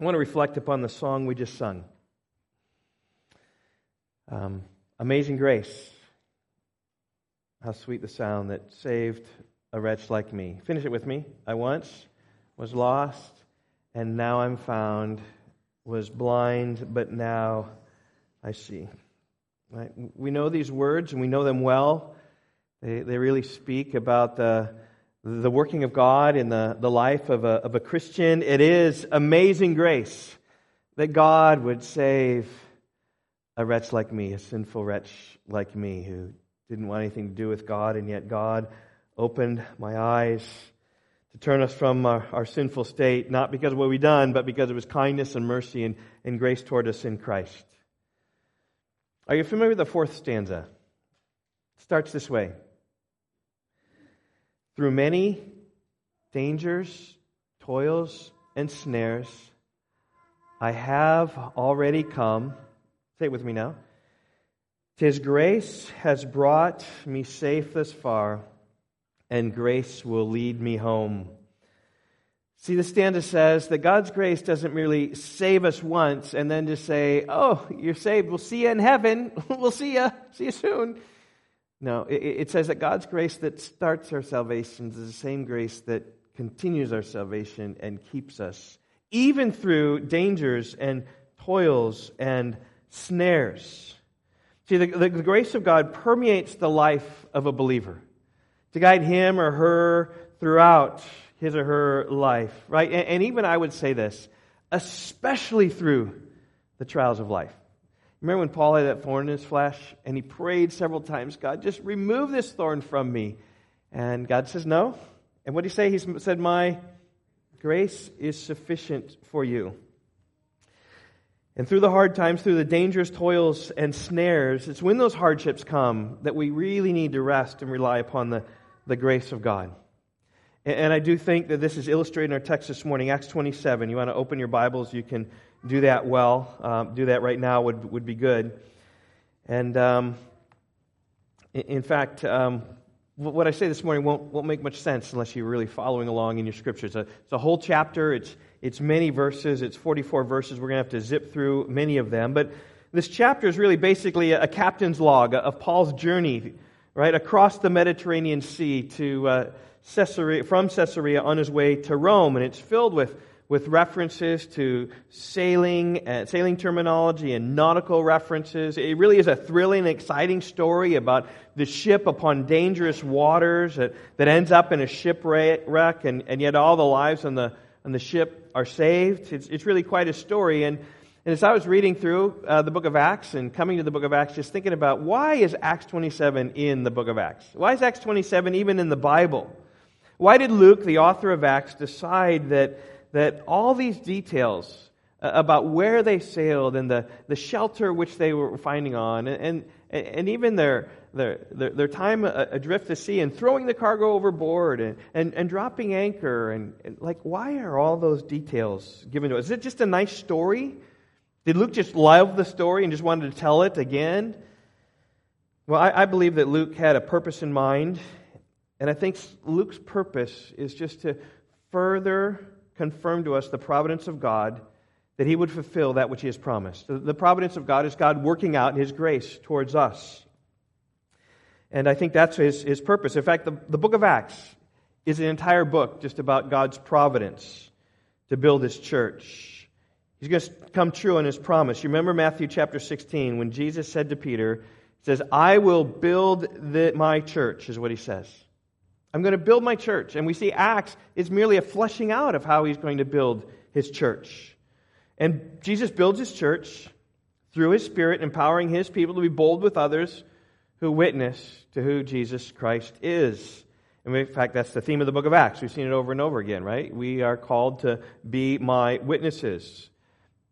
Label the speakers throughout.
Speaker 1: I want to reflect upon the song we just sung. Um, Amazing Grace. How sweet the sound that saved a wretch like me. Finish it with me. I once was lost, and now I'm found, was blind, but now I see. Right? We know these words, and we know them well. They, they really speak about the, the working of God in the, the life of a, of a Christian. It is amazing grace that God would save a wretch like me, a sinful wretch like me who didn't want anything to do with God, and yet God opened my eyes to turn us from our, our, sinful state, not because of what we've done, but because of his kindness and mercy and, and grace toward us in Christ. Are you familiar with the fourth stanza? It starts this way Through many dangers, toils, and snares, I have already come. Say it with me now. His grace has brought me safe thus far, and grace will lead me home. See, the stanza says that God's grace doesn't merely save us once and then just say, Oh, you're saved. We'll see you in heaven. we'll see you. See you soon. No, it, says that God's grace that starts our salvation is the same grace that continues our salvation and keeps us, even through dangers and toils and snares. See, the, the, the grace of God permeates the life of a believer to guide him or her throughout his or her life, right? And, and even I would say this, especially through the trials of life. Remember when Paul had that thorn in his flesh and he prayed several times, God, just remove this thorn from me. And God says, No. And what did he say? He said, My grace is sufficient for you. And through the hard times, through the dangerous toils and snares, it's when those hardships come that we really need to rest and rely upon the, the grace of God. And I do think that this is illustrated in our text this morning, Acts 27. You want to open your Bibles, you can do that well. Um, do that right now would, would be good. And um, in fact, um, what I say this morning won't, won't make much sense unless you're really following along in your scriptures. It's a, it's a whole chapter, it's, it's many verses, it's 44 verses. We're going to have to zip through many of them. But this chapter is really basically a, a captain's log of Paul's journey, right, across the Mediterranean Sea to uh, Caesarea, from Caesarea on his way to Rome. And it's filled with with references to sailing, uh, sailing terminology and nautical references. It really is a thrilling, exciting story about the ship upon dangerous waters that, that ends up in a shipwreck, and, and yet all the lives on the, on the ship are saved. It's, it's really quite a story. And, and as I was reading through uh, the book of Acts and coming to the book of Acts, just thinking about why is Acts 27 in the book of Acts? Why is Acts 27 even in the Bible? Why did Luke, the author of Acts, decide that that all these details uh, about where they sailed and the, the shelter which they were finding on, and, and, and even their, their, their, their time adrift the sea and throwing the cargo overboard and, and, and dropping anchor. And, and, like, why are all those details given to us? Is it just a nice story? Did Luke just love the story and just wanted to tell it again? Well, I, I believe that Luke had a purpose in mind. And I think Luke's purpose is just to further confirm to us the providence of God that he would fulfill that which he has promised. The providence of God is God working out his grace towards us. And I think that's his, his purpose. In fact, the, the book of Acts is an entire book just about God's providence to build his church. He's going to come true on his promise. You remember Matthew chapter 16 when Jesus said to Peter, He says, I will build the, my church, is what he says. I'm going to build my church. And we see Acts is merely a fleshing out of how he's going to build his church. And Jesus builds his church through his Spirit, empowering his people to be bold with others who witness to who Jesus Christ is. And in fact, that's the theme of the book of Acts. We've seen it over and over again, right? We are called to be my witnesses.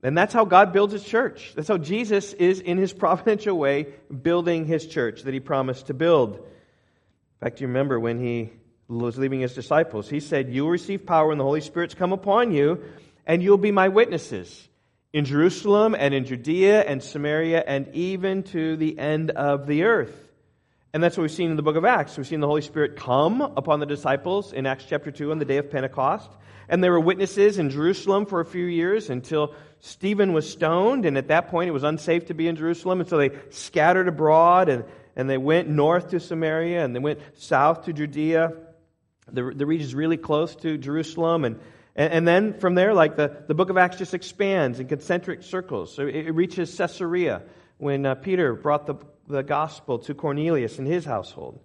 Speaker 1: And that's how God builds his church. That's how Jesus is, in his providential way, building his church that he promised to build. In fact, you remember when he was leaving his disciples, he said, You will receive power when the Holy Spirit's come upon you, and you'll be my witnesses in Jerusalem and in Judea and Samaria and even to the end of the earth. And that's what we've seen in the book of Acts. We've seen the Holy Spirit come upon the disciples in Acts chapter 2 on the day of Pentecost. And they were witnesses in Jerusalem for a few years until Stephen was stoned. And at that point, it was unsafe to be in Jerusalem. And so they scattered abroad and, and they went north to Samaria and they went south to Judea. The, the region is really close to Jerusalem. And, and, and, then from there, like the, the book of Acts just expands in concentric circles. So it, it reaches Caesarea when uh, Peter brought the, the gospel to Cornelius and his household.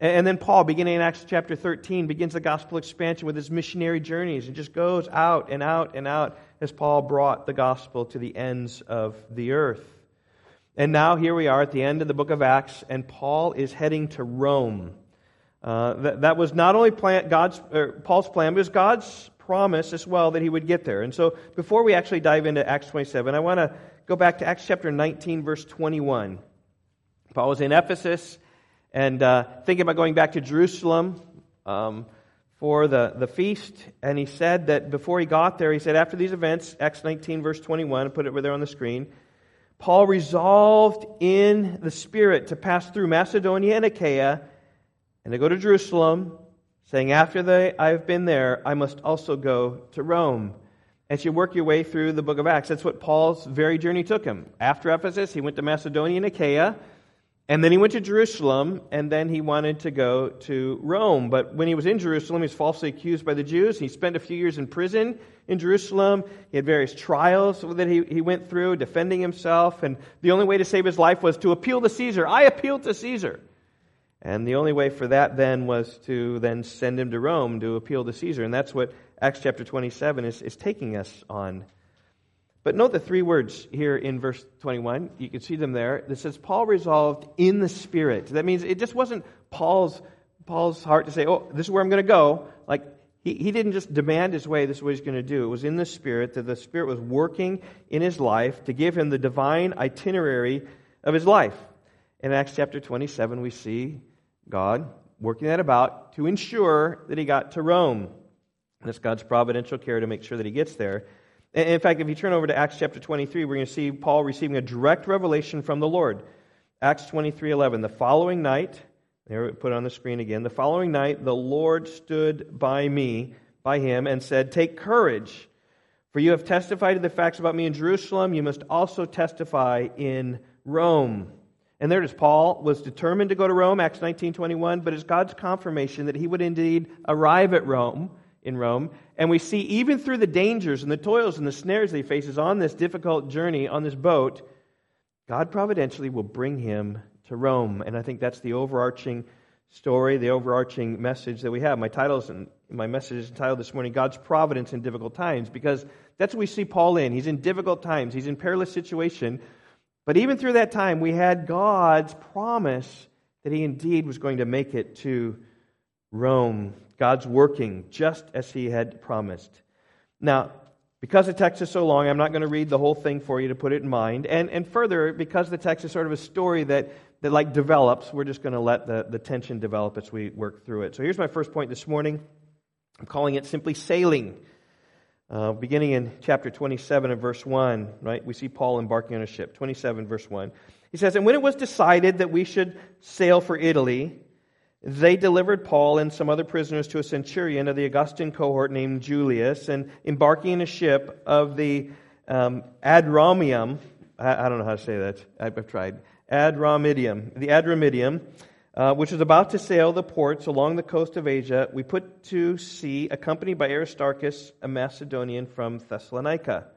Speaker 1: And, and then Paul, beginning in Acts chapter 13, begins the gospel expansion with his missionary journeys and just goes out and out and out as Paul brought the gospel to the ends of the earth. And now here we are at the end of the book of Acts, and Paul is heading to Rome. Uh, that, that was not only plan, God's, Paul's plan, but it was God's promise as well that he would get there. And so before we actually dive into Acts 27, I want to go back to Acts chapter 19, verse 21. Paul was in Ephesus and uh, thinking about going back to Jerusalem um, for the, the feast. And he said that before he got there, he said, after these events, Acts 19, verse 21, I put it right there on the screen. Paul resolved in the Spirit to pass through Macedonia and Achaia and to go to Jerusalem, saying, After they, I've been there, I must also go to Rome. And you work your way through the book of Acts. That's what Paul's very journey took him. After Ephesus, he went to Macedonia and Achaia, and then he went to Jerusalem, and then he wanted to go to Rome. But when he was in Jerusalem, he was falsely accused by the Jews. He spent a few years in prison in Jerusalem. He had various trials that he, he went through, defending himself. And the only way to save his life was to appeal to Caesar. I appeal to Caesar. And the only way for that then was to then send him to Rome to appeal to Caesar. And that's what Acts chapter 27 is, is taking us on. But note the three words here in verse 21. You can see them there. It says, Paul resolved in the Spirit. That means it just wasn't Paul's, Paul's heart to say, oh, this is where I'm going to go. Like, he, he didn't just demand his way, this is what he's going to do. It was in the Spirit that the Spirit was working in his life to give him the divine itinerary of his life. In Acts chapter 27, we see God working that about to ensure that he got to Rome. That's God's providential care to make sure that he gets there. In fact, if you turn over to Acts chapter 23, we're going to see Paul receiving a direct revelation from the Lord. Acts 23 11. The following night, there put on the screen again, the following night, the Lord stood by me, by him, and said, Take courage, for you have testified to the facts about me in Jerusalem. You must also testify in Rome. And there it is. Paul was determined to go to Rome, Acts 19:21, but it's God's confirmation that he would indeed arrive at Rome, in Rome. And we see even through the dangers and the toils and the snares that he faces on this difficult journey on this boat, God providentially will bring him to Rome. And I think that's the overarching story, the overarching message that we have. My title's and my message is entitled this morning, God's Providence in Difficult Times, because that's what we see Paul in. He's in difficult times. He's in perilous situation. But even through that time, we had God's promise that he indeed was going to make it to Rome. God's working just as he had promised. Now, because the text is so long, I'm not going to read the whole thing for you to put it in mind. And, and further, because the text is sort of a story that, that like develops, we're just going to let the, the tension develop as we work through it. So here's my first point this morning. I'm calling it simply sailing. Uh, beginning in chapter 27 and verse 1, right, we see Paul embarking on a ship. 27, verse 1. He says, And when it was decided that we should sail for Italy, they delivered Paul and some other prisoners to a centurion of the Augustan cohort named Julius, and embarking in a ship of the um, Adramyttium, I, I, don't know how to say that, I've tried, Adramidium, the Adramidium, uh, which was about to sail the ports along the coast of Asia, we put to sea accompanied by Aristarchus, a Macedonian from Thessalonica.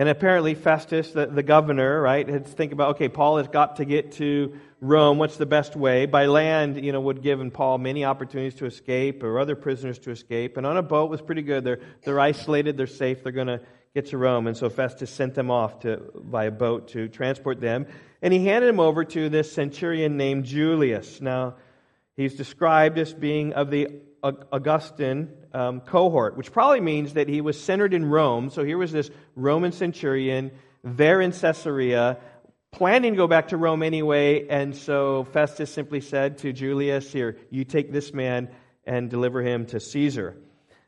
Speaker 1: And apparently, Festus, the, the governor, right, had to think about, okay, Paul has got to get to Rome. What's the best way? By land, you know, would given Paul many opportunities to escape or other prisoners to escape. And on a boat was pretty good. They're, they're isolated, they're safe, they're going to get to Rome. And so Festus sent them off to, by a boat to transport them. And he handed them over to this centurion named Julius. Now, he's described as being of the Augustan um, cohort, which probably means that he was centered in Rome. So here was this Roman centurion there in Caesarea, planning to go back to Rome anyway. And so Festus simply said to Julius, Here, you take this man and deliver him to Caesar.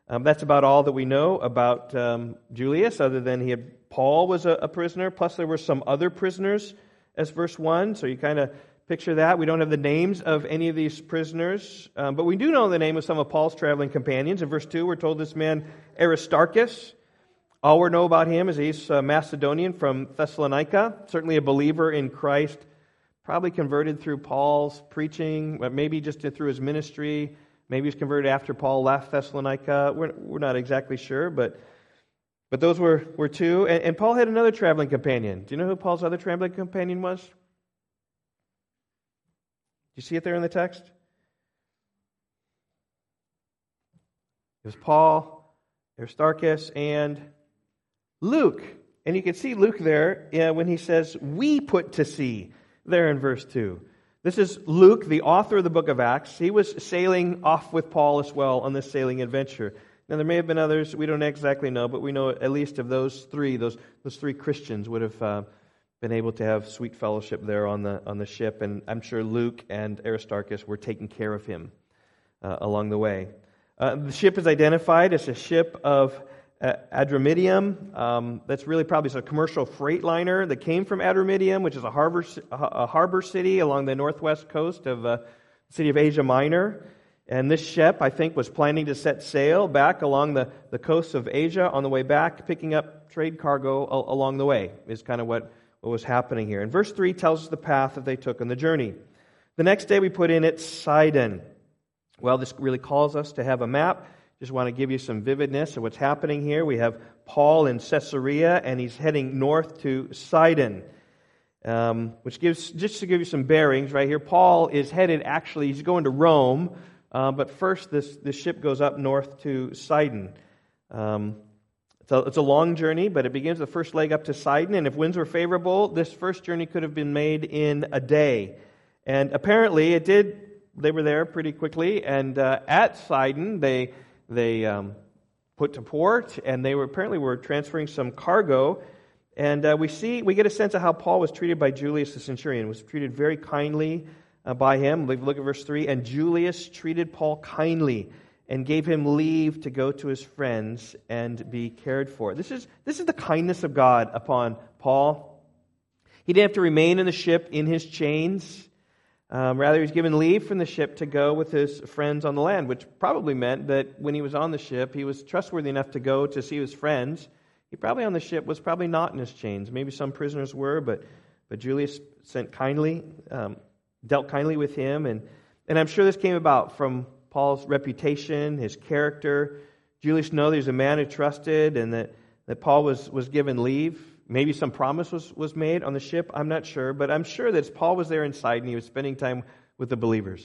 Speaker 1: Um, that's about all that we know about um, Julius, other than he had, Paul was a, a prisoner, plus there were some other prisoners as verse 1. So you kind of picture that. We don't have the names of any of these prisoners, um, but we do know the name of some of Paul's traveling companions. In verse 2, we're told this man Aristarchus. All we know about him is he's a Macedonian from Thessalonica, certainly a believer in Christ, probably converted through Paul's preaching, maybe just through his ministry. Maybe he's converted after Paul left Thessalonica. We're, we're not exactly sure, but, but those were, were two. And, and Paul had another traveling companion. Do you know who Paul's other traveling companion was? Do you see it there in the text? It was Paul, Aristarchus, and Luke. And you can see Luke there when he says, We put to sea, there in verse 2. This is Luke, the author of the book of Acts. He was sailing off with Paul as well on this sailing adventure. Now, there may have been others, we don't exactly know, but we know at least of those three, those, those three Christians would have uh, been able to have sweet fellowship there on the, on the ship. And I'm sure Luke and Aristarchus were taking care of him uh, along the way. Uh, the ship is identified as a ship of uh, Adramyttium. Um, that's really probably a commercial freight liner that came from Adramidium, which is a harbor, a harbor city along the northwest coast of uh, the city of Asia Minor. And this ship, I think, was planning to set sail back along the, the coast of Asia on the way back, picking up trade cargo along the way, is kind of what, what was happening here. And verse 3 tells us the path that they took on the journey. The next day we put in at Sidon. Well, this really calls us to have a map just want to give you some vividness of what's happening here. We have Paul in Caesarea, and he's heading north to Sidon, um, which gives, just to give you some bearings right here, Paul is headed actually, he's going to Rome, uh, but first this, this ship goes up north to Sidon. Um, it's, a, it's a long journey, but it begins the first leg up to Sidon, and if winds were favorable, this first journey could have been made in a day. And apparently it did, they were there pretty quickly, and uh, at Sidon, they they um, put to port, and they were apparently were transferring some cargo. And uh, we see, we get a sense of how Paul was treated by Julius the centurion. Was treated very kindly uh, by him. Look at verse three. And Julius treated Paul kindly and gave him leave to go to his friends and be cared for. This is this is the kindness of God upon Paul. He didn't have to remain in the ship in his chains. Um, rather, he was given leave from the ship to go with his friends on the land, which probably meant that when he was on the ship, he was trustworthy enough to go to see his friends. He probably on the ship was probably not in his chains. Maybe some prisoners were, but, but Julius sent kindly, um, dealt kindly with him. And, and I'm sure this came about from Paul's reputation, his character. Julius knew that he was a man who trusted and that, that Paul was, was given leave Maybe some promise was, was made on the ship. I'm not sure. But I'm sure that Paul was there inside and he was spending time with the believers,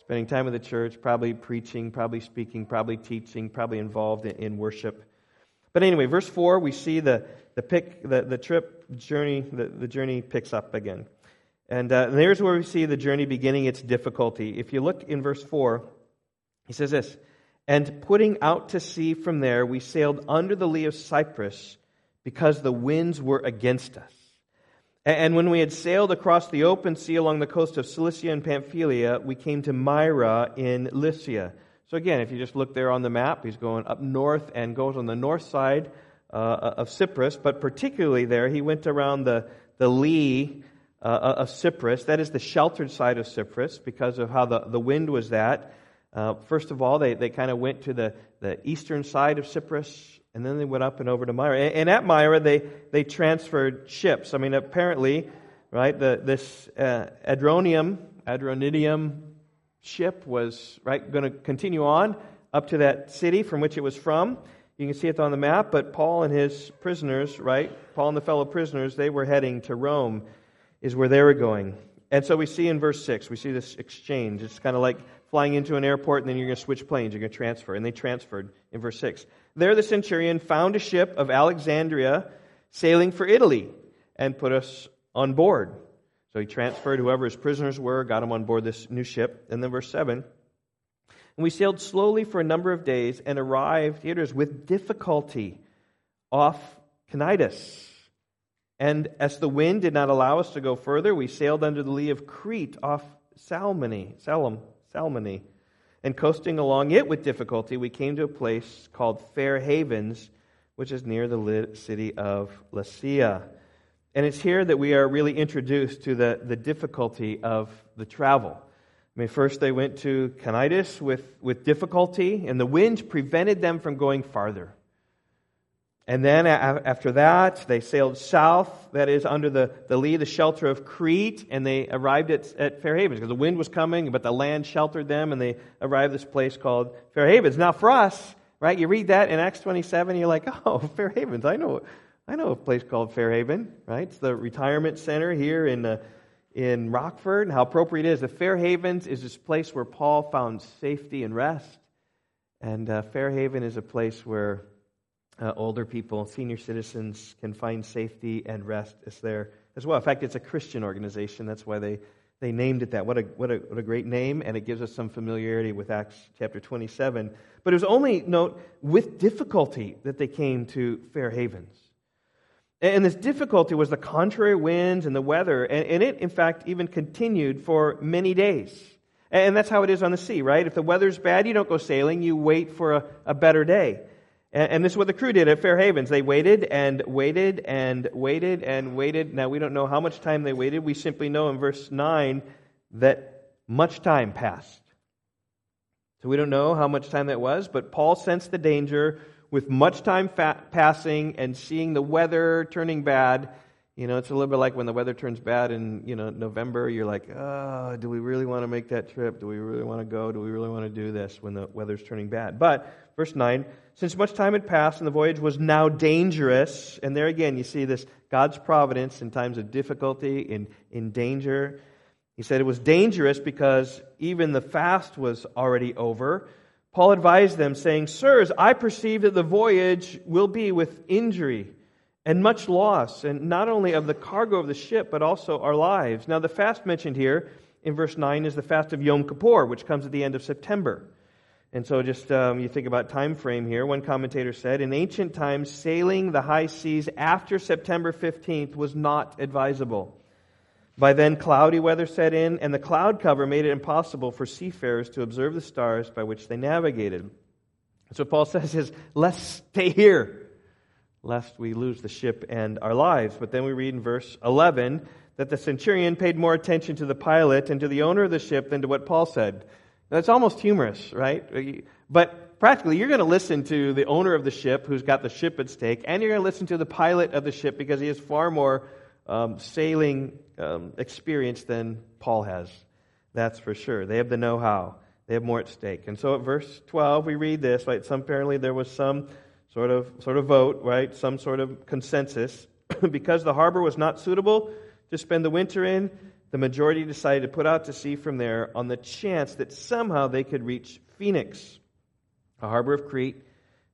Speaker 1: spending time with the church, probably preaching, probably speaking, probably teaching, probably involved in, in worship. But anyway, verse 4, we see the, the, pick, the, the trip journey, the, the journey picks up again. And, uh, and there's where we see the journey beginning its difficulty. If you look in verse 4, he says this And putting out to sea from there, we sailed under the lee of Cyprus because the winds were against us. And when we had sailed across the open sea along the coast of Cilicia and Pamphylia, we came to Myra in Lycia. So again, if you just look there on the map, he's going up north and goes on the north side uh, of Cyprus, but particularly there, he went around the, the lee uh, of Cyprus. That is the sheltered side of Cyprus because of how the, the wind was that. Uh, first of all, they, they kind of went to the, the eastern side of Cyprus, and then they went up and over to Myra. And at Myra, they, they transferred ships. I mean, apparently, right, the, this uh, Adronium, Adronitium ship was, right, going to continue on up to that city from which it was from. You can see it on the map, but Paul and his prisoners, right, Paul and the fellow prisoners, they were heading to Rome, is where they were going. And so we see in verse 6, we see this exchange. It's kind of like flying into an airport and then you're going to switch planes, you're going to transfer. And they transferred in verse 6. There the centurion found a ship of Alexandria sailing for Italy and put us on board. So he transferred whoever his prisoners were, got them on board this new ship. And then verse 7. And we sailed slowly for a number of days and arrived, here it is, with difficulty off Cnidus. And as the wind did not allow us to go further, we sailed under the lee of Crete off Salmone, Salem, Salmone. And coasting along it with difficulty, we came to a place called Fair Havens, which is near the city of Lasea. And it's here that we are really introduced to the, the difficulty of the travel. I mean, first they went to Cnidus with, with difficulty, and the wind prevented them from going farther. And then after that, they sailed south, that is, under the, the lee, the shelter of Crete, and they arrived at, at Fair Havens because the wind was coming, but the land sheltered them, and they arrived at this place called Fair Havens. Now, for us, right, you read that in Acts 27, you're like, oh, Fair Havens, I know, I know a place called Fair Haven, right? It's the retirement center here in, uh, in Rockford, and how appropriate it is. The Fair Havens is this place where Paul found safety and rest, and uh, Fair Haven is a place where uh, older people, senior citizens can find safety and rest is there as well. In fact, it's a Christian organization. That's why they, they named it that. What a, what, a, what a great name, and it gives us some familiarity with Acts chapter 27. But it was only, note, with difficulty that they came to Fair Havens. And this difficulty was the contrary winds and the weather, and, and it, in fact, even continued for many days. And that's how it is on the sea, right? If the weather's bad, you don't go sailing, you wait for a, a better day. And, this is what the crew did at Fair Havens. They waited and waited and waited and waited. Now, we don't know how much time they waited. We simply know in verse 9 that much time passed. So we don't know how much time that was, but Paul sensed the danger with much time fa- passing and seeing the weather turning bad. You know, it's a little bit like when the weather turns bad in, you know, November, you're like, oh, do we really want to make that trip? Do we really want to go? Do we really want to do this when the weather's turning bad? But, verse 9, since much time had passed and the voyage was now dangerous, and there again you see this God's providence in times of difficulty, in, in danger. He said it was dangerous because even the fast was already over. Paul advised them, saying, Sirs, I perceive that the voyage will be with injury and much loss, and not only of the cargo of the ship, but also our lives. Now, the fast mentioned here in verse 9 is the fast of Yom Kippur, which comes at the end of September. And so, just um, you think about time frame here. One commentator said, in ancient times, sailing the high seas after September 15th was not advisable. By then, cloudy weather set in, and the cloud cover made it impossible for seafarers to observe the stars by which they navigated. So Paul says is, let's stay here, lest we lose the ship and our lives. But then we read in verse 11 that the centurion paid more attention to the pilot and to the owner of the ship than to what Paul said. That's almost humorous, right? But practically, you're going to listen to the owner of the ship who's got the ship at stake, and you're going to listen to the pilot of the ship because he has far more um, sailing um, experience than Paul has. That's for sure. They have the know how, they have more at stake. And so at verse 12, we read this, right? Some, apparently, there was some sort of, sort of vote, right? Some sort of consensus. because the harbor was not suitable to spend the winter in, the majority decided to put out to sea from there on the chance that somehow they could reach Phoenix, a harbor of Crete,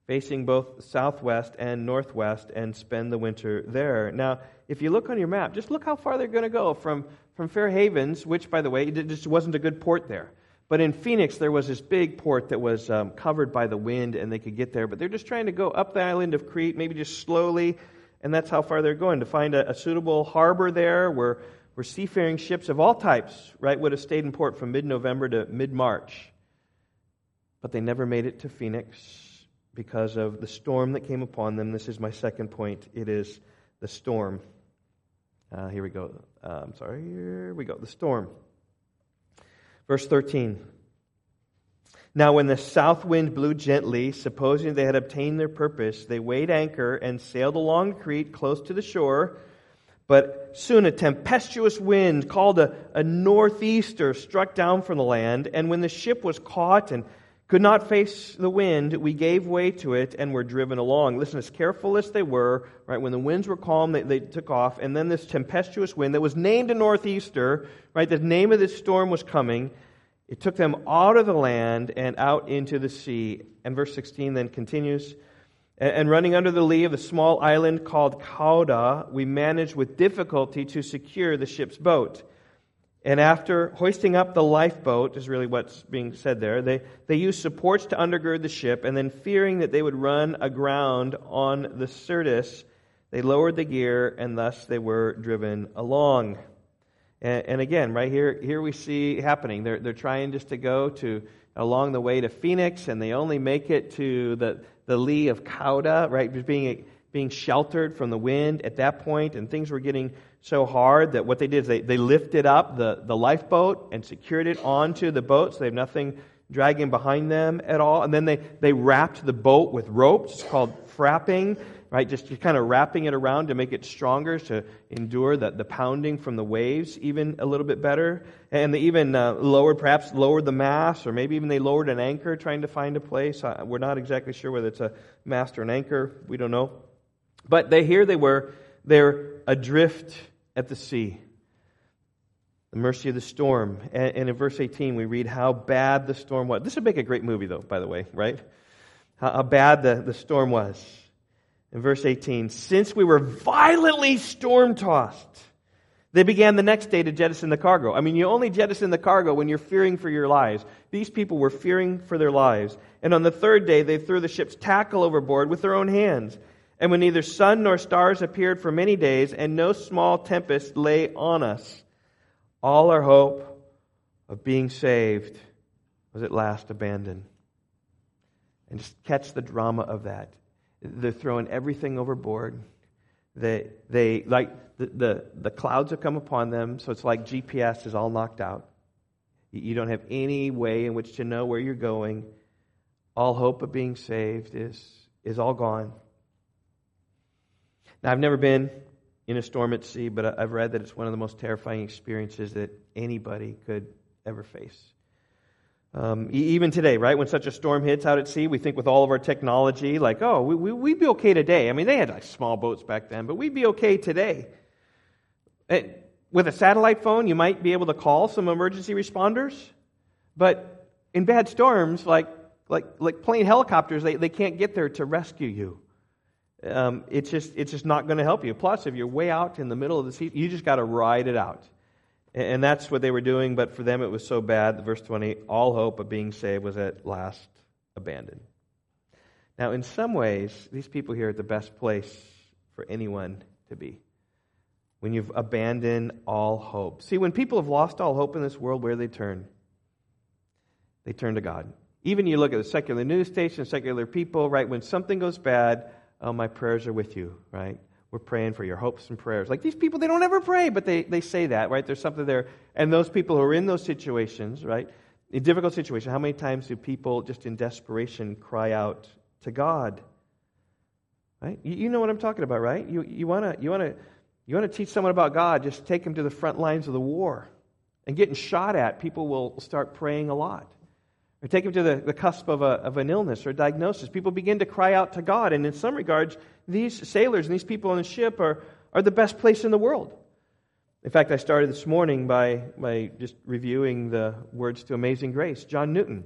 Speaker 1: facing both southwest and northwest, and spend the winter there. Now, if you look on your map, just look how far they're going to go from, from Fair Havens, which, by the way, it just wasn't a good port there. But in Phoenix, there was this big port that was um, covered by the wind, and they could get there. But they're just trying to go up the island of Crete, maybe just slowly, and that's how far they're going to find a, a suitable harbor there where where seafaring ships of all types, right, would have stayed in port from mid November to mid March. But they never made it to Phoenix because of the storm that came upon them. This is my second point. It is the storm. Uh, here we go. Uh, I'm sorry. Here we go. The storm. Verse 13. Now, when the south wind blew gently, supposing they had obtained their purpose, they weighed anchor and sailed along Crete close to the shore. But soon a tempestuous wind called a, a northeaster struck down from the land, and when the ship was caught and could not face the wind, we gave way to it and were driven along. Listen, as careful as they were, right, when the winds were calm, they, they took off, and then this tempestuous wind that was named a northeaster, right, the name of this storm was coming, it took them out of the land and out into the sea. And verse 16 then continues. And running under the lee of a small island called Cauda, we managed with difficulty to secure the ship's boat. And after hoisting up the lifeboat, is really what's being said there, they, they used supports to undergird the ship, and then fearing that they would run aground on the Syrtis, they lowered the gear, and thus they were driven along. And, and again, right here, here we see happening. They're, they're trying just to go to along the way to Phoenix, and they only make it to the, the lee of Cauda, right? Being being sheltered from the wind at that point, and things were getting so hard that what they did is they, they lifted up the, the lifeboat and secured it onto the boat so they have nothing dragging behind them at all. And then they, they wrapped the boat with ropes. It's called frapping, right? Just kind of wrapping it around to make it stronger, to endure the, the pounding from the waves even a little bit better. And they even uh, lowered, perhaps lowered the mast, or maybe even they lowered an anchor trying to find a place. Uh, we're not exactly sure whether it's a mast or an anchor. We don't know. But they, here they were, they're adrift at the sea. The mercy of the storm. And, and in verse 18, we read how bad the storm was. This would make a great movie, though, by the way, right? How, how bad the, the storm was. In verse 18, since we were violently storm tossed, they began the next day to jettison the cargo. I mean, you only jettison the cargo when you're fearing for your lives. These people were fearing for their lives. And on the third day, they threw the ship's tackle overboard with their own hands. And when neither sun nor stars appeared for many days, and no small tempest lay on us, all our hope of being saved was at last abandoned. And just catch the drama of that. They're throwing everything overboard. They, they like the, the, the clouds have come upon them, so it's like GPS is all knocked out. You don't have any way in which to know where you're going. All hope of being saved is, is all gone. Now, I've never been in a storm at sea, but I've read that it's one of the most terrifying experiences that anybody could ever face. Um, even today, right, when such a storm hits out at sea, we think with all of our technology, like, oh, we, we, we'd be okay today. I mean, they had like small boats back then, but we'd be okay today. And with a satellite phone, you might be able to call some emergency responders, but in bad storms, like, like, like plane helicopters, they, they can't get there to rescue you um, it's just it's just not going to help you. Plus, if you're way out in the middle of the sea, you just got to ride it out. And that's what they were doing, but for them it was so bad. Verse 20, all hope of being saved was at last abandoned. Now, in some ways, these people here are the best place for anyone to be. When you've abandoned all hope. See, when people have lost all hope in this world, where they turn? They turn to God. Even you look at the secular news station, secular people, right? When something goes bad, oh, my prayers are with you, right? We're praying for your hopes and prayers. Like these people, they don't ever pray, but they, they say that, right? There's something there. And those people who are in those situations, right? In difficult situations, how many times do people just in desperation cry out to God? Right? You, you know what I'm talking about, right? You, you want to you wanna, you wanna teach someone about God, just take them to the front lines of the war. And getting shot at, people will start praying a lot or take them to the, the cusp of, a, of an illness or diagnosis. People begin to cry out to God. And in some regards, these sailors and these people on the ship are, are the best place in the world. In fact, I started this morning by, by just reviewing the words to Amazing Grace, John Newton.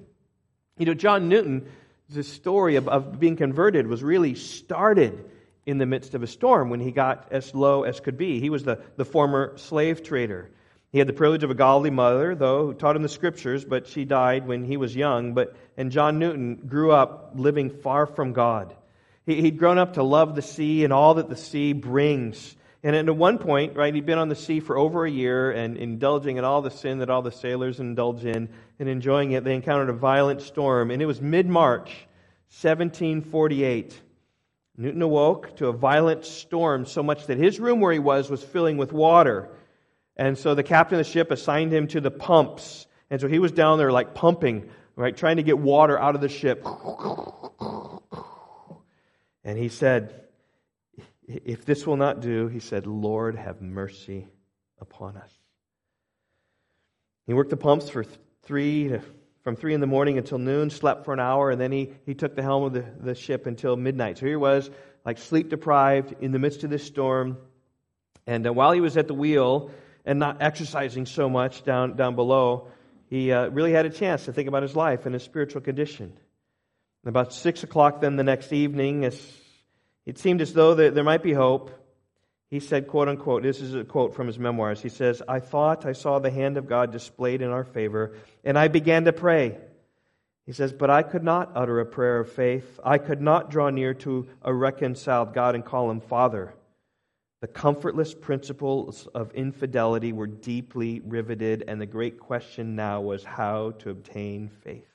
Speaker 1: You know, John Newton, the story of, of being converted was really started in the midst of a storm when he got as low as could be. He was the, the former slave trader. He had the privilege of a godly mother, though, who taught him the scriptures, but she died when he was young. But, and John Newton grew up living far from God. He, he'd grown up to love the sea and all that the sea brings. And at one point, right, he'd been on the sea for over a year and indulging in all the sin that all the sailors indulge in and enjoying it. They encountered a violent storm, and it was mid March, 1748. Newton awoke to a violent storm so much that his room where he was was filling with water. And so the captain of the ship assigned him to the pumps. And so he was down there like pumping, right, trying to get water out of the ship. And he said, If this will not do, he said, Lord, have mercy upon us. He worked the pumps for three to, from three in the morning until noon, slept for an hour, and then he, he took the helm of the, the ship until midnight. So here he was, like sleep deprived in the midst of this storm. And uh, while he was at the wheel, and not exercising so much down, down below, he uh, really had a chance to think about his life and his spiritual condition. About 6 o'clock then the next evening, it seemed as though there might be hope, he said, quote unquote, this is a quote from his memoirs. He says, I thought I saw the hand of God displayed in our favor, and I began to pray. He says, But I could not utter a prayer of faith. I could not draw near to a reconciled God and call him Father. The comfortless principles of infidelity were deeply riveted, and the great question now was how to obtain faith.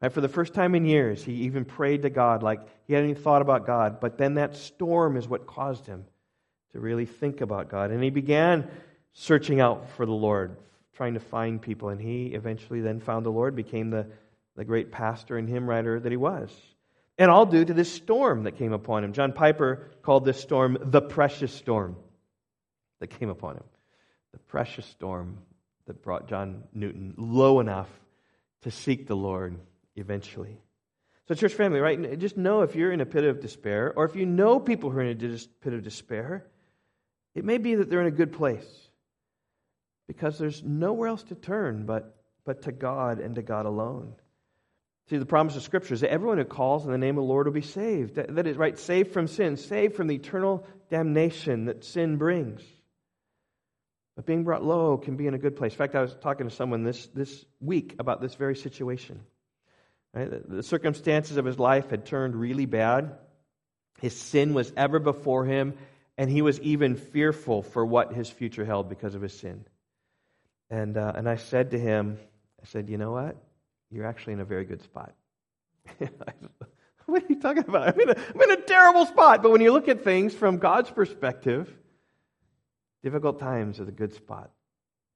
Speaker 1: Right? For the first time in years, he even prayed to God like he hadn't even thought about God. But then that storm is what caused him to really think about God. And he began searching out for the Lord, trying to find people. And he eventually then found the Lord, became the, the great pastor and hymn writer that he was. And all due to this storm that came upon him. John Piper called this storm the precious storm that came upon him. The precious storm that brought John Newton low enough to seek the Lord eventually. So, church family, right? Just know if you're in a pit of despair, or if you know people who are in a pit of despair, it may be that they're in a good place because there's nowhere else to turn but, but to God and to God alone. See, the promise of Scripture is that everyone who calls in the name of the Lord will be saved. That, that is, right, saved from sin, saved from the eternal damnation that sin brings. But being brought low can be in a good place. In fact, I was talking to someone this, this week about this very situation. Right? The circumstances of his life had turned really bad. His sin was ever before him, and he was even fearful for what his future held because of his sin. And, uh, and I said to him, I said, You know what? You're actually in a very good spot. what are you talking about? I'm in, a, I'm in a terrible spot. But when you look at things from God's perspective, difficult times are the good spot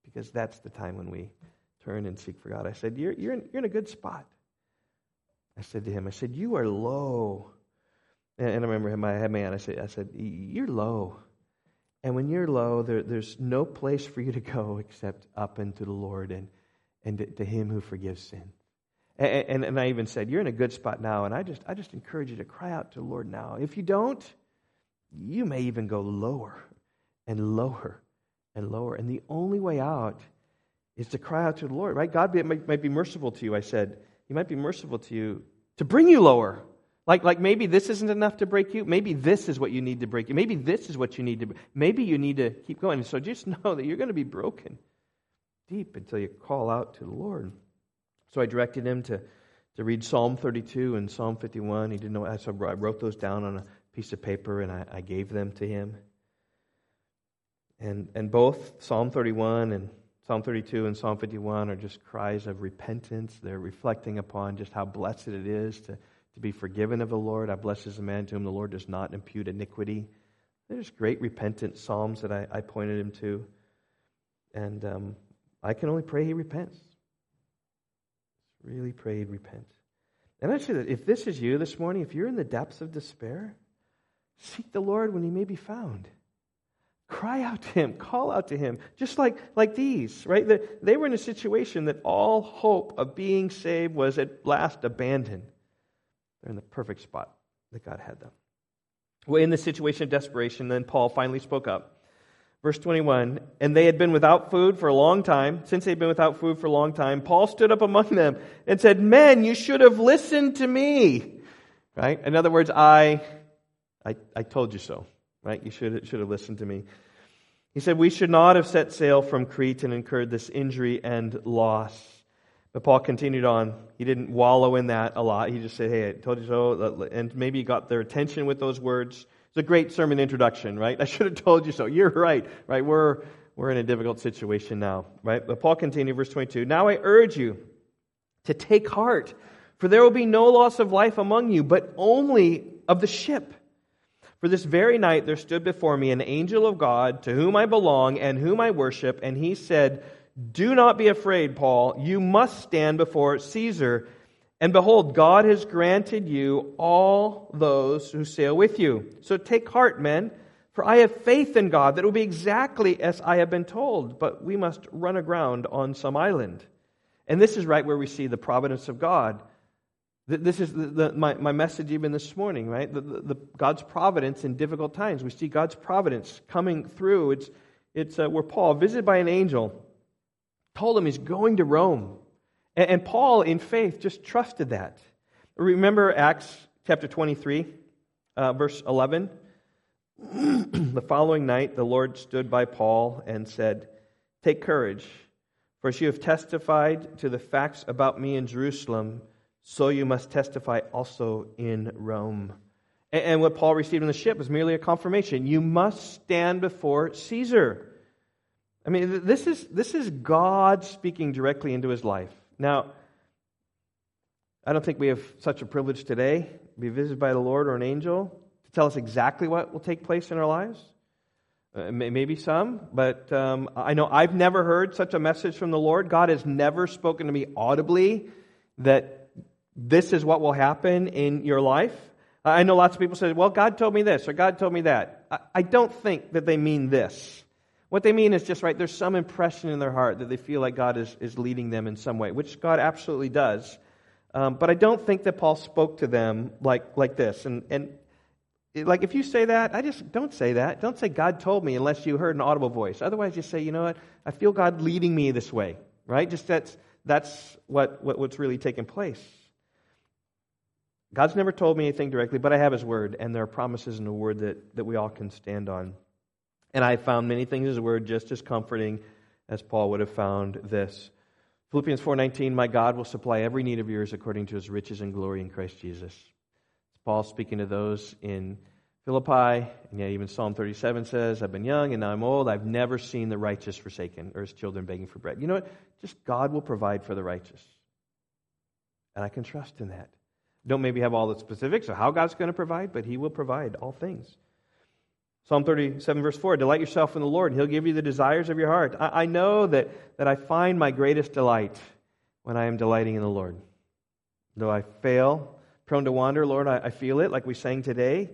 Speaker 1: because that's the time when we turn and seek for God. I said, You're, you're, in, you're in a good spot. I said to him, I said, You are low. And, I remember him, I had my hand, I said, I said, You're low. And when you're low, there, there's no place for you to go except up into the Lord and, and to, to Him who forgives sin. And, and, and, I even said, You're in a good spot now, and I just, I just encourage you to cry out to the Lord now. If you don't, you may even go lower and lower and lower. And the only way out is to cry out to the Lord, right? God might, might be merciful to you, I said. He might be merciful to you to bring you lower. Like, like maybe this isn't enough to break you. Maybe this is what you need to break you. Maybe this is what you need to. Maybe you need to keep going. So just know that you're going to be broken deep until you call out to the Lord. So I directed him to, to read Psalm 32 and Psalm 51. He didn't know, so I wrote those down on a piece of paper and I, I gave them to him. And, and both Psalm 31 and Psalm 32 and Psalm 51 are just cries of repentance. They're reflecting upon just how blessed it is to, to be forgiven of the Lord. I bless the man to whom the Lord does not impute iniquity. There's great repentant psalms that I, I pointed him to. And um, I can only pray he repents. Really pray he repents. And I say that if this is you this morning, if you're in the depths of despair, seek the Lord when he may be found. Cry out to him, call out to him, just like, like these, right? They, they were in a situation that all hope of being saved was at last abandoned. They're in the perfect spot that God had them. Well, in the situation of desperation, then Paul finally spoke up. Verse 21 And they had been without food for a long time. Since they'd been without food for a long time, Paul stood up among them and said, Men, you should have listened to me. Right? In other words, I, I, I told you so right? You should, should have listened to me. He said, We should not have set sail from Crete and incurred this injury and loss. But Paul continued on. He didn't wallow in that a lot. He just said, Hey, I told you so. And maybe he got their attention with those words. It's a great sermon introduction, right? I should have told you so. You're right, right? We're, we're in a difficult situation now, right? But Paul continued, verse 22 Now I urge you to take heart, for there will be no loss of life among you, but only of the ship. For this very night there stood before me an angel of God to whom I belong and whom I worship, and he said, Do not be afraid, Paul. You must stand before Caesar. And behold, God has granted you all those who sail with you. So take heart, men, for I have faith in God that it will be exactly as I have been told, but we must run aground on some island. And this is right where we see the providence of God. This is the, the, my, my message even this morning, right? The, the, God's providence in difficult times. We see God's providence coming through. It's, it's uh, where Paul, visited by an angel, told him he's going to Rome. And, and Paul, in faith, just trusted that. Remember Acts chapter 23, uh, verse 11? the following night, the Lord stood by Paul and said, Take courage, for as you have testified to the facts about me in Jerusalem, so you must testify also in Rome. And what Paul received in the ship was merely a confirmation. You must stand before Caesar. I mean, this is, this is God speaking directly into his life. Now, I don't think we have such a privilege today to be visited by the Lord or an angel to tell us exactly what will take place in our lives. Uh, maybe some, but um, I know I've never heard such a message from the Lord. God has never spoken to me audibly that this is what will happen in your life. I know lots of people say, well, God told me this or God told me that. I, don't think that they mean this. What they mean is just, right, there's some impression in their heart that they feel like God is, is leading them in some way, which God absolutely does. Um, but I don't think that Paul spoke to them like, like this. And, and like if you say that, I just don't say that. Don't say God told me unless you heard an audible voice. Otherwise, just say, you know what? I feel God leading me this way, right? Just that's, that's what, what, what's really taking place. God's never told me anything directly, but I have His Word, and there are promises in the Word that, that we all can stand on. And I found many things in His Word just as comforting as Paul would have found this. Philippians 4:19, "My God will supply every need of yours according to His riches and glory in Christ Jesus." It's Paul speaking to those in Philippi, and yet even Psalm 37 says, "I've been young and now I'm old. I've never seen the righteous forsaken or his children begging for bread." You know what? Just God will provide for the righteous, and I can trust in that. Don't maybe have all the specifics of how God's going to provide, but He will provide all things. Psalm 37, verse 4 Delight yourself in the Lord, He'll give you the desires of your heart. I, I know that, that I find my greatest delight when I am delighting in the Lord. Though I fail, prone to wander, Lord, I, I feel it, like we sang today.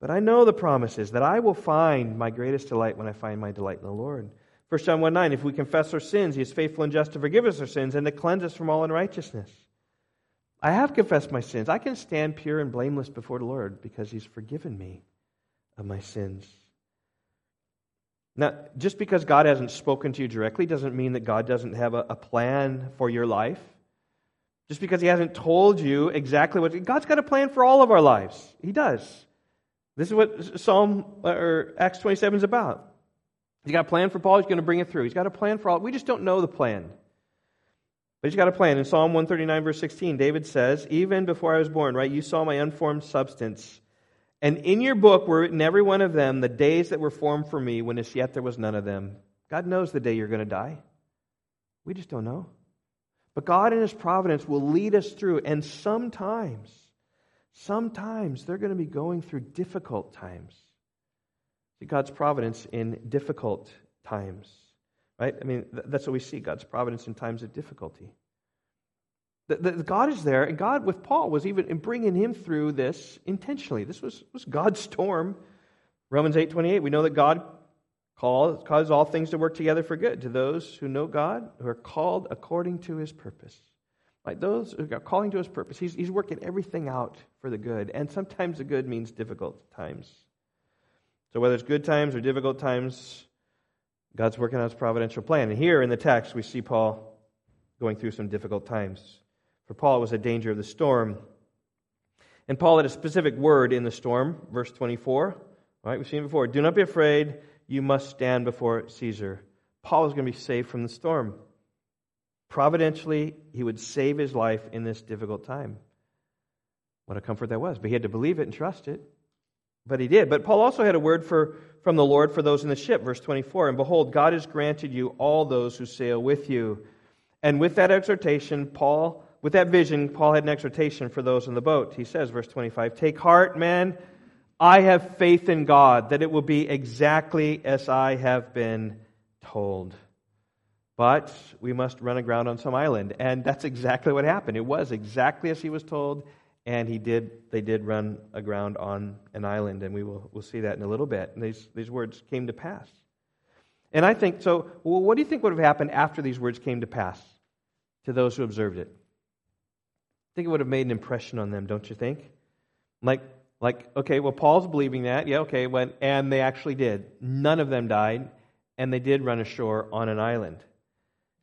Speaker 1: But I know the promises that I will find my greatest delight when I find my delight in the Lord. 1 John 1 9, if we confess our sins, He is faithful and just to forgive us our sins and to cleanse us from all unrighteousness. I have confessed my sins. I can stand pure and blameless before the Lord because He's forgiven me of my sins. Now, just because God hasn't spoken to you directly doesn't mean that God doesn't have a, a plan for your life. Just because He hasn't told you exactly what God's got a plan for all of our lives. He does. This is what Psalm or Acts 27 is about. He's got a plan for Paul, he's going to bring it through. He's got a plan for all. We just don't know the plan. But he's got a plan. In Psalm 139, verse 16, David says, Even before I was born, right, you saw my unformed substance. And in your book were written every one of them, the days that were formed for me, when as yet there was none of them. God knows the day you're going to die. We just don't know. But God in His providence will lead us through. And sometimes, sometimes they're going to be going through difficult times. See God's providence in difficult times. Right? I mean, that's what we see God's providence in times of difficulty. The, God is there, and God with Paul was even bringing him through this intentionally. This was, was God's storm. Romans 8 28, we know that God calls, causes all things to work together for good to those who know God, who are called according to his purpose. Like those who are calling to his purpose, he's, he's working everything out for the good. And sometimes the good means difficult times. So whether it's good times or difficult times, God's working on his providential plan. And here in the text, we see Paul going through some difficult times. For Paul, it was a danger of the storm. And Paul had a specific word in the storm, verse 24. All right, we've seen before. Do not be afraid, you must stand before Caesar. Paul was going to be saved from the storm. Providentially, he would save his life in this difficult time. What a comfort that was. But he had to believe it and trust it. But he did. But Paul also had a word for from the Lord for those in the ship. Verse 24 And behold, God has granted you all those who sail with you. And with that exhortation, Paul, with that vision, Paul had an exhortation for those in the boat. He says, verse 25, Take heart, man. I have faith in God that it will be exactly as I have been told. But we must run aground on some island. And that's exactly what happened. It was exactly as he was told and he did they did run aground on an island and we will we'll see that in a little bit. And these, these words came to pass. And i think so well, what do you think would have happened after these words came to pass to those who observed it? I think it would have made an impression on them don't you think? Like like okay well paul's believing that. Yeah okay when and they actually did. None of them died and they did run ashore on an island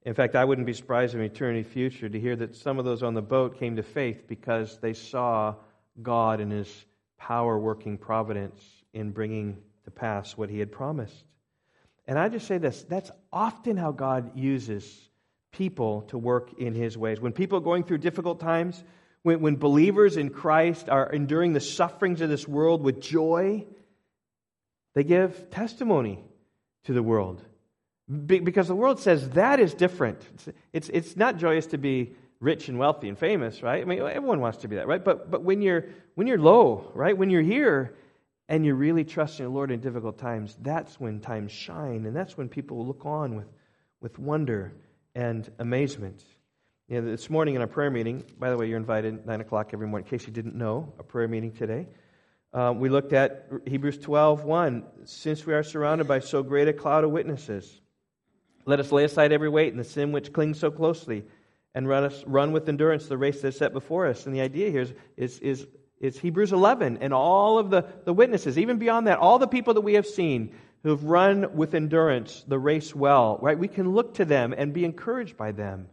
Speaker 1: in fact, I wouldn't be surprised in eternity future to hear that some of those on the boat came to faith because they saw God and His power working providence in bringing to pass what He had promised. And I just say this that's often how God uses people to work in His ways. When people are going through difficult times, when, when believers in Christ are enduring the sufferings of this world with joy, they give testimony to the world because the world says that is different. It's, it's, it's not joyous to be rich and wealthy and famous, right? I mean, everyone wants to be that, right? But, but when, you're, when you're low, right? When you're here and you're really trusting the Lord in difficult times, that's when times shine. And that's when people look on with, with wonder and amazement. You know, this morning in our prayer meeting, by the way, you're invited 9 o'clock every morning, in case you didn't know, a prayer meeting today. Uh, we looked at Hebrews 12, 1. Since we are surrounded by so great a cloud of witnesses, let us lay aside every weight and the sin which clings so closely and run, us, run with endurance the race that's set before us. And the idea here is, is, is, is Hebrews 11 and all of the, the witnesses, even beyond that, all the people that we have seen who have run with endurance the race well, right? We can look to them and be encouraged by them.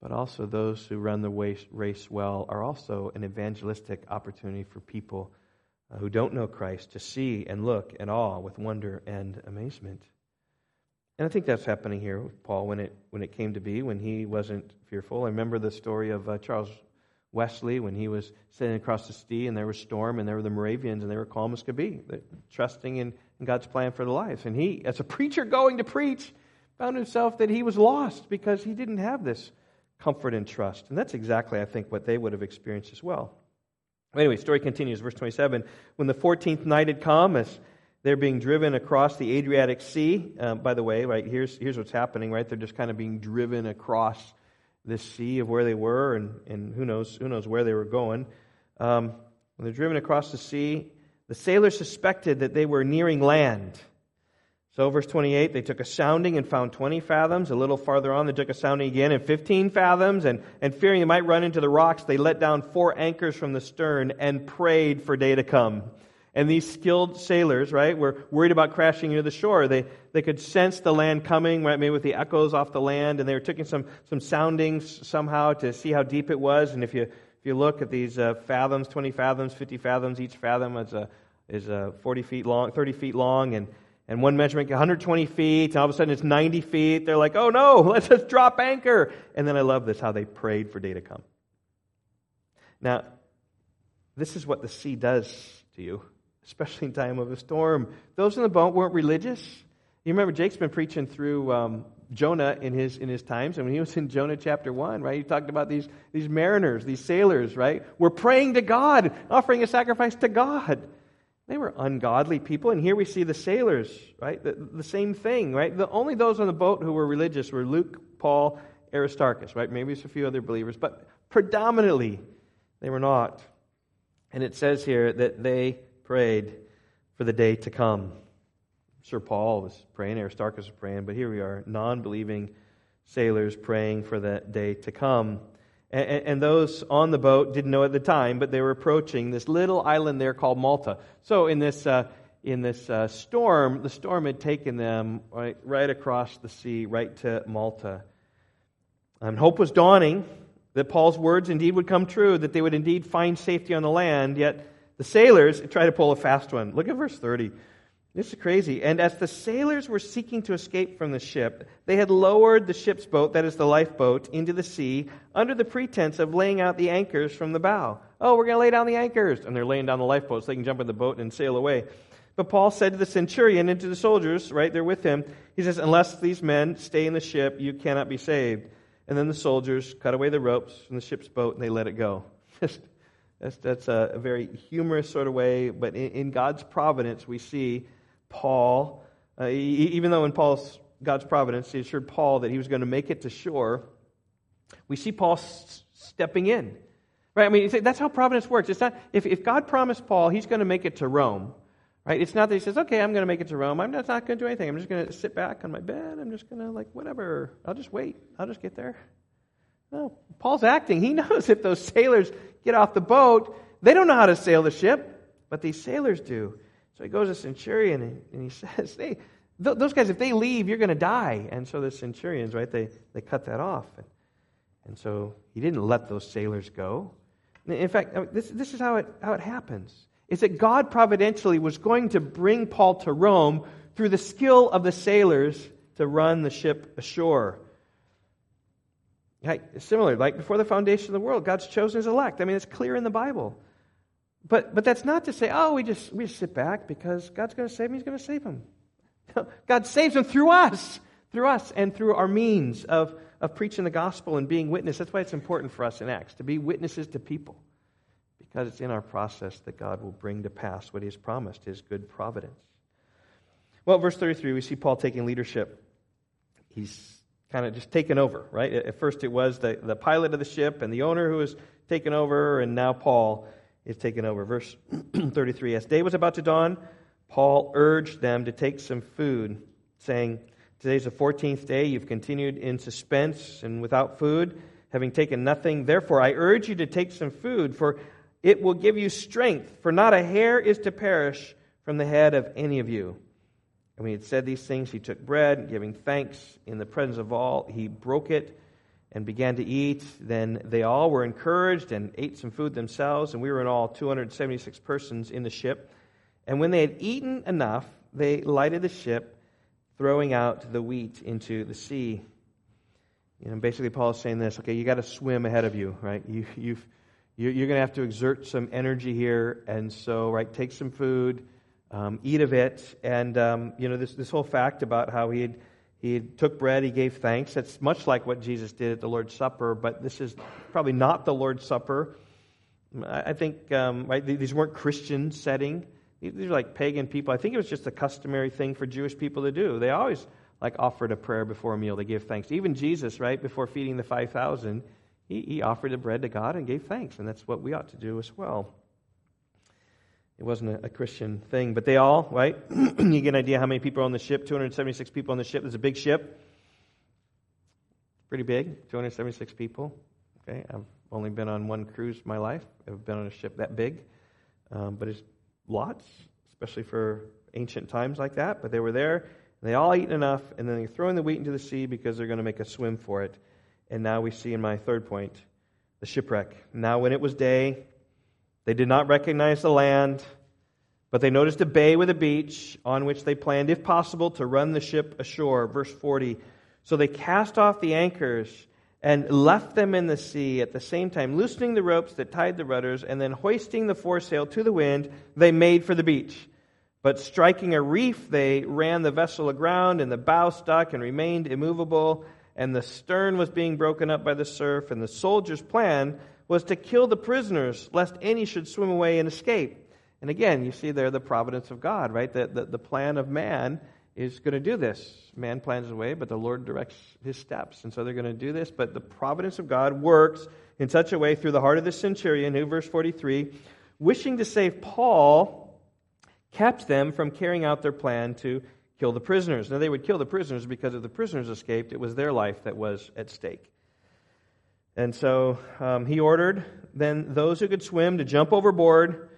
Speaker 1: But also, those who run the race, race well are also an evangelistic opportunity for people uh, who don't know Christ to see and look and awe with wonder and amazement. And I think that's happening here with Paul when it, when it came to be, when he wasn't fearful. I remember the story of uh, Charles Wesley when he was sitting across the sea and there was storm and there were the Moravians and they were calm as could be, trusting in, in God's plan for their lives. And he, as a preacher going to preach, found himself that he was lost because he didn't have this comfort and trust. And that's exactly, I think, what they would have experienced as well. Anyway, story continues, verse 27. When the 14th night had come, as they're being driven across the Adriatic Sea. Um, by the way, right here's here's what's happening. Right, they're just kind of being driven across this sea of where they were, and, and who knows who knows where they were going. Um, when they're driven across the sea, the sailors suspected that they were nearing land. So, verse 28, they took a sounding and found 20 fathoms. A little farther on, they took a sounding again and 15 fathoms. And, and fearing they might run into the rocks, they let down four anchors from the stern and prayed for day to come. And these skilled sailors, right, were worried about crashing into the shore. They, they could sense the land coming, right, maybe with the echoes off the land, and they were taking some, some soundings somehow to see how deep it was. And if you, if you look at these uh, fathoms, 20 fathoms, 50 fathoms, each fathom is, a, is a 40 feet long, 30 feet long, and, and one measurement 120 feet, and all of a sudden it's 90 feet. They're like, oh no, let's just drop anchor. And then I love this, how they prayed for day to come. Now, this is what the sea does to you especially in time of a storm. Those in the boat weren't religious. You remember Jake's been preaching through um, Jonah in his in his times, and when he was in Jonah chapter one, right, he talked about these these mariners, these sailors, right, were praying to God, offering a sacrifice to God. They were ungodly people, and here we see the sailors, right, the, the same thing, right. The only those on the boat who were religious were Luke, Paul, Aristarchus, right. Maybe there's a few other believers, but predominantly they were not. And it says here that they prayed for the day to come. Sir Paul was praying, Aristarchus was praying, but here we are, non believing sailors praying for that day to come. And, and, those on the boat didn't know at the time, but they were approaching this little island there called Malta. So in this, uh, in this uh, storm, the storm had taken them right, right across the sea, right to Malta. And hope was dawning that Paul's words indeed would come true, that they would indeed find safety on the land, yet the sailors try to pull a fast one. Look at verse 30. This is crazy. And as the sailors were seeking to escape from the ship, they had lowered the ship's boat, that is the lifeboat, into the sea under the pretense of laying out the anchors from the bow. Oh, we're going to lay down the anchors. And they're laying down the lifeboat so they can jump in the boat and sail away. But Paul said to the centurion and to the soldiers, right there with him, he says, Unless these men stay in the ship, you cannot be saved. And then the soldiers cut away the ropes from the ship's boat and they let it go. That's, that's a, very humorous sort of way, but in, in God's providence, we see Paul, uh, he, even though in Paul's God's providence, he assured Paul that he was going to make it to shore, we see Paul s- stepping in. Right? I mean, that's how providence works. It's not, if, if God promised Paul he's going to make it to Rome, right? It's not that he says, okay, I'm going to make it to Rome. I'm not, not going to do anything. I'm just going to sit back on my bed. I'm just going to, like, whatever. I'll just wait. I'll just get there. No, Paul's acting. He knows if those sailors get off the boat, they don't know how to sail the ship, but these sailors do. So he goes to Centurion and, he says, hey, those guys, if they leave, you're going to die. And so the Centurions, right, they, they cut that off. And, and so he didn't let those sailors go. In fact, this, this is how it, how it happens. Is that God providentially was going to bring Paul to Rome through the skill of the sailors to run the ship ashore. Similarly, like before the foundation of the world, God's chosen his elect. I mean, it's clear in the Bible. But, but that's not to say, oh, we just, we just sit back because God's going to save him, he's going to save him. God saves him through us, through us, and through our means of, of preaching the gospel and being witness. That's why it's important for us in Acts to be witnesses to people, because it's in our process that God will bring to pass what He has promised, His good providence. Well, verse 33, we see Paul taking leadership. He's kind of just taken over, right? At first it was the, the pilot of the ship and the owner who was taken over, and now Paul is taken over. Verse 33 As day was about to dawn, Paul urged them to take some food, saying, Today's the 14th day. You've continued in suspense and without food, having taken nothing. Therefore, I urge you to take some food, for it will give you strength, for not a hair is to perish from the head of any of you. And when he had said these things, he took bread, giving thanks in the presence of all, he broke it and began to eat. Then they all were encouraged and ate some food themselves, and we were in all 276 persons in the ship. And when they had eaten enough, they lighted the ship, throwing out the wheat into the sea. You know, basically, Paul is saying this okay, you got to swim ahead of you, right? You, you've, you're going to have to exert some energy here, and so, right, take some food um, eat of it. And, um, you know, this, this whole fact about how he he took bread, he gave thanks. That's much like what Jesus did at the Lord's Supper, but this is probably not the Lord's Supper. I think, um, right, these weren't Christian setting. These are like pagan people. I think it was just a customary thing for Jewish people to do. They always like offered a prayer before a meal. They gave thanks. Even Jesus, right, before feeding the 5,000, he, he offered the bread to God and gave thanks. And that's what we ought to do as well. It wasn't a, a Christian thing, but they all, right? you get an idea how many people are on the ship 276 people on the ship. There's a big ship. Pretty big, 276 people. Okay, I've only been on one cruise my life. I've been on a ship that big, um, but it's lots, especially for ancient times like that. But they were there, and they all eaten enough, and then they're throwing the wheat into the sea because they're going to make a swim for it. And now we see in my third point the shipwreck. Now, when it was day, they did not recognize the land, but they noticed a bay with a beach on which they planned, if possible, to run the ship ashore. Verse 40. So they cast off the anchors and left them in the sea at the same time, loosening the ropes that tied the rudders, and then hoisting the foresail to the wind, they made for the beach. But striking a reef, they ran the vessel aground, and the bow stuck and remained immovable, and the stern was being broken up by the surf, and the soldiers' plan was to kill the prisoners, lest any should swim away and escape. And again, you see there the providence of God, right? The, the, the plan of man is going to do this. Man plans his way, but the Lord directs his steps. And so they're going to do this, but the providence of God works in such a way through the heart of the centurion, who, verse 43, wishing to save Paul, kept them from carrying out their plan to kill the prisoners. Now, they would kill the prisoners because if the prisoners escaped, it was their life that was at stake. And so um, he ordered then those who could swim to jump overboard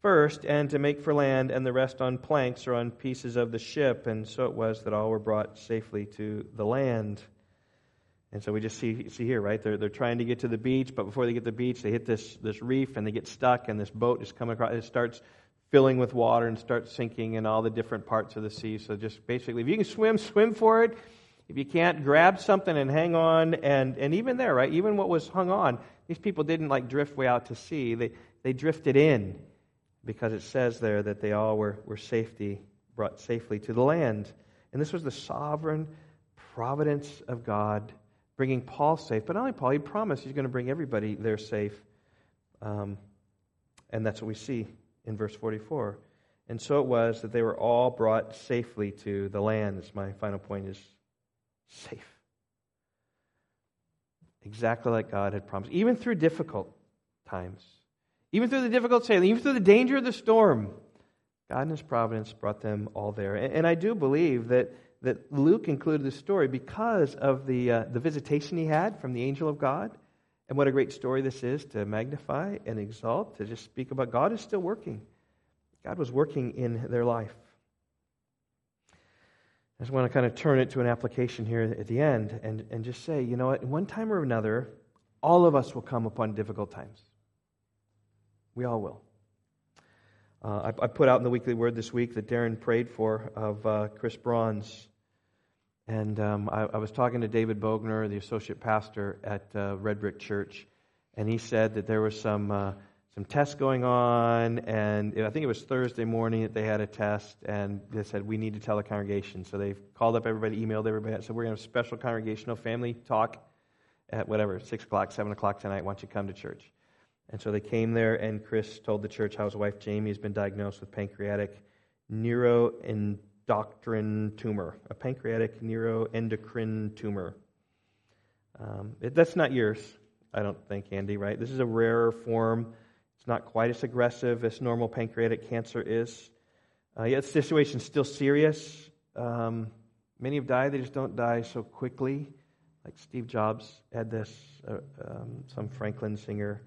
Speaker 1: first and to make for land, and the rest on planks or on pieces of the ship. And so it was that all were brought safely to the land. And so we just see, see here, right? They're, they're trying to get to the beach, but before they get to the beach, they hit this, this reef and they get stuck, and this boat is coming across. It starts filling with water and starts sinking in all the different parts of the sea. So just basically, if you can swim, swim for it. If you can't, grab something and hang on. And, and even there, right, even what was hung on, these people didn't like drift way out to sea. They, they drifted in because it says there that they all were, were safety, brought safely to the land. And this was the sovereign providence of God bringing Paul safe. But not only Paul, he promised he's going to bring everybody there safe. Um, and that's what we see in verse 44. And so it was that they were all brought safely to the land. That's my final point is safe. Exactly like God had promised, even through difficult times, even through the difficult sailing, even through the danger of the storm. God in His providence brought them all there. And, and I do believe that, that Luke included this story because of the, uh, the visitation he had from the angel of God. And what a great story this is to magnify and exalt, to just speak about God is still working. God was working in their life. I just want to kind of turn it to an application here at the end and, and just say, you know what, one time or another, all of us will come upon difficult times. We all will. Uh, I, I, put out in the weekly word this week that Darren prayed for of uh, Chris Bronze. And um, I, I, was talking to David Bogner, the associate pastor at uh, Red Brick Church, and he said that there was some, uh, some tests going on, and I think it was Thursday morning that they had a test, and they said, We need to tell the congregation. So they called up everybody, emailed everybody, said, We're going to have a special congregational family talk at whatever, 6 o'clock, 7 o'clock tonight. Why don't you come to church? And so they came there, and Chris told the church how his wife Jamie has been diagnosed with pancreatic neuroendocrine tumor, a pancreatic neuroendocrine tumor. Um, it, that's not yours, I don't think, Andy, right? This is a rarer form it's not quite as aggressive as normal pancreatic cancer is. Uh, yet the situation is still serious. Um, many have died, they just don't die so quickly. Like Steve Jobs had this, uh, um, some Franklin singer,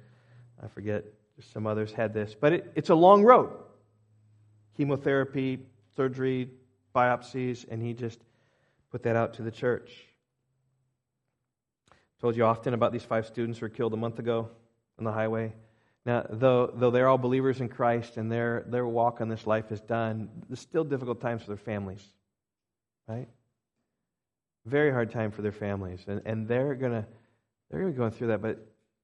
Speaker 1: I forget, some others had this. But it, it's a long road chemotherapy, surgery, biopsies, and he just put that out to the church. Told you often about these five students who were killed a month ago on the highway. Now, though, though they're all believers in Christ and their, their walk on this life is done, there's still difficult times for their families, right? Very hard time for their families. And, and they're going to they're gonna be going through that. But,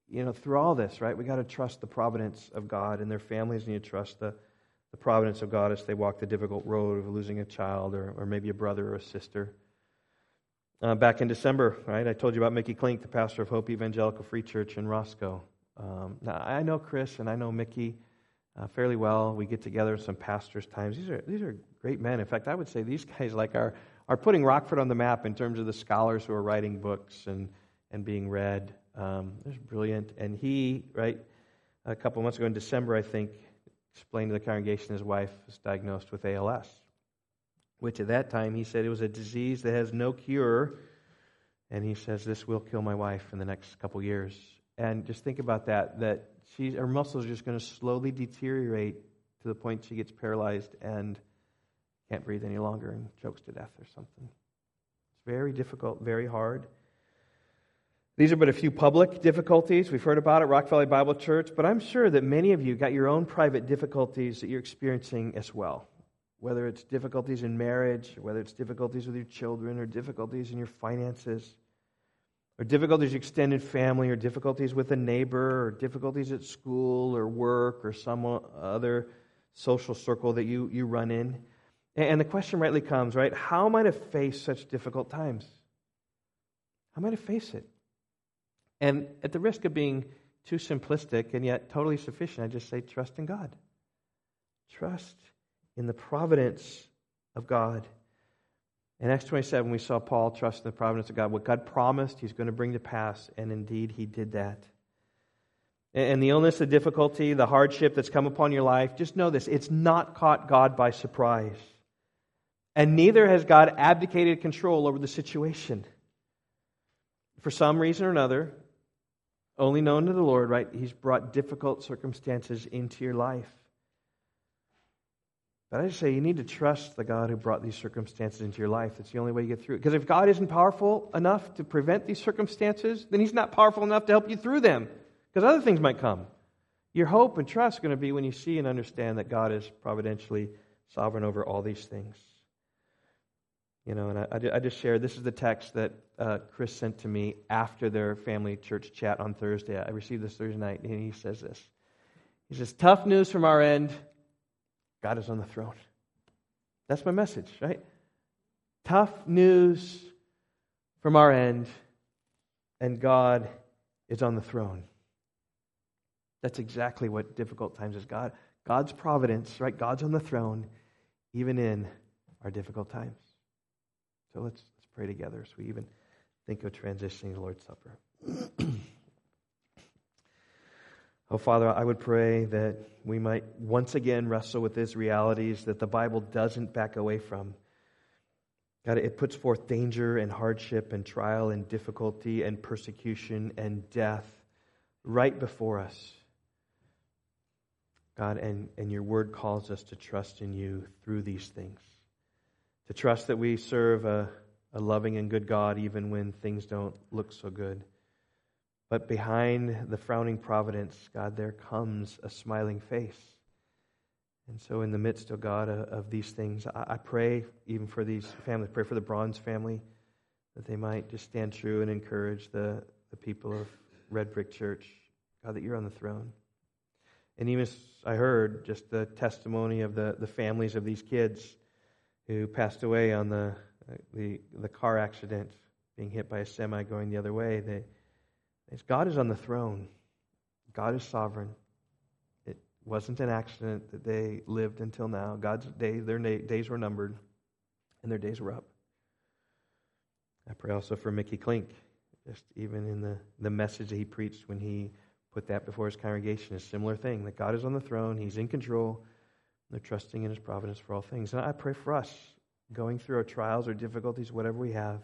Speaker 1: you know, through all this, right, we got to trust the providence of God, and their families need to trust the, the providence of God as they walk the difficult road of losing a child or, or maybe a brother or a sister. Uh, back in December, right, I told you about Mickey Klink, the pastor of Hope Evangelical Free Church in Roscoe. Um, now, I know Chris and I know Mickey uh, fairly well. We get together some pastors' times. These are, these are great men. In fact, I would say these guys like are, are putting Rockford on the map in terms of the scholars who are writing books and, and being read. Um, they're brilliant. And he, right, a couple months ago in December, I think, explained to the congregation his wife was diagnosed with ALS, which at that time he said it was a disease that has no cure. And he says, This will kill my wife in the next couple years. And just think about that, that she, her muscles are just going to slowly deteriorate to the point she gets paralyzed and can't breathe any longer and chokes to death or something. It's very difficult, very hard. These are but a few public difficulties we've heard about at Rock Valley Bible Church, but I'm sure that many of you got your own private difficulties that you're experiencing as well. Whether it's difficulties in marriage, whether it's difficulties with your children, or difficulties in your finances or difficulties extended family, or difficulties with a neighbor, or difficulties at school or work or some other social circle that you, you run in. And the question rightly comes, right? How am I to face such difficult times? How am I face it? And at the risk of being too simplistic and yet totally sufficient, I just say trust in God. Trust in the providence of God. In Acts 27, we saw Paul trust in the providence of God. What God promised, he's going to bring to pass, and indeed he did that. And the illness, the difficulty, the hardship that's come upon your life, just know this it's not caught God by surprise. And neither has God abdicated control over the situation. For some reason or another, only known to the Lord, right? He's brought difficult circumstances into your life. But I just say you need to trust the God who brought these circumstances into your life. That's the only way you get through it. Because if God isn't powerful enough to prevent these circumstances, then He's not powerful enough to help you through them. Because other things might come. Your hope and trust is going to be when you see and understand that God is providentially sovereign over all these things. You know, and I, I just shared this is the text that uh, Chris sent to me after their family church chat on Thursday. I received this Thursday night, and he says this. He says, Tough news from our end God is on the throne. That's my message, right? Tough news from our end, and God is on the throne. That's exactly what difficult times is. God, God's providence, right? God's on the throne, even in our difficult times. So let's, let's pray together as we even think of transitioning to the Lord's Supper. Oh, Father, I would pray that we might once again wrestle with these realities that the Bible doesn't back away from. God, it puts forth danger and hardship and trial and difficulty and persecution and death right before us. God, and, and your word calls us to trust in you through these things. To trust that we serve a, a loving and good God even when things don't look so good. But behind the frowning providence, God, there comes a smiling face. And so, in the midst, of oh God, of these things, I pray even for these families, pray for the Bronze family, that they might just stand true and encourage the, the people of Red Brick Church. God, that you're on the throne. And even I heard just the testimony of the, the families of these kids who passed away on the, the, the car accident, being hit by a semi going the other way. They, God is on the throne, God is sovereign. It wasn't an accident that they lived until now. God's day, their days were numbered, and their days were up. I pray also for Mickey Klink, just even in the, the message that he preached when he put that before his congregation, a similar thing that God is on the throne, He's in control, they're trusting in His providence for all things. And I pray for us going through our trials or difficulties, whatever we have.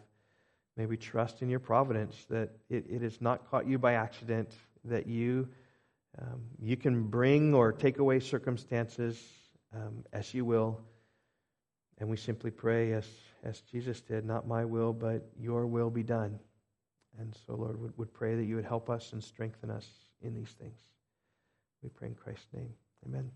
Speaker 1: May we trust in your providence that it, it has not caught you by accident, that you, um, you can bring or take away circumstances um, as you will. And we simply pray, as, as Jesus did, not my will, but your will be done. And so, Lord, would, would pray that you would help us and strengthen us in these things. We pray in Christ's name. Amen.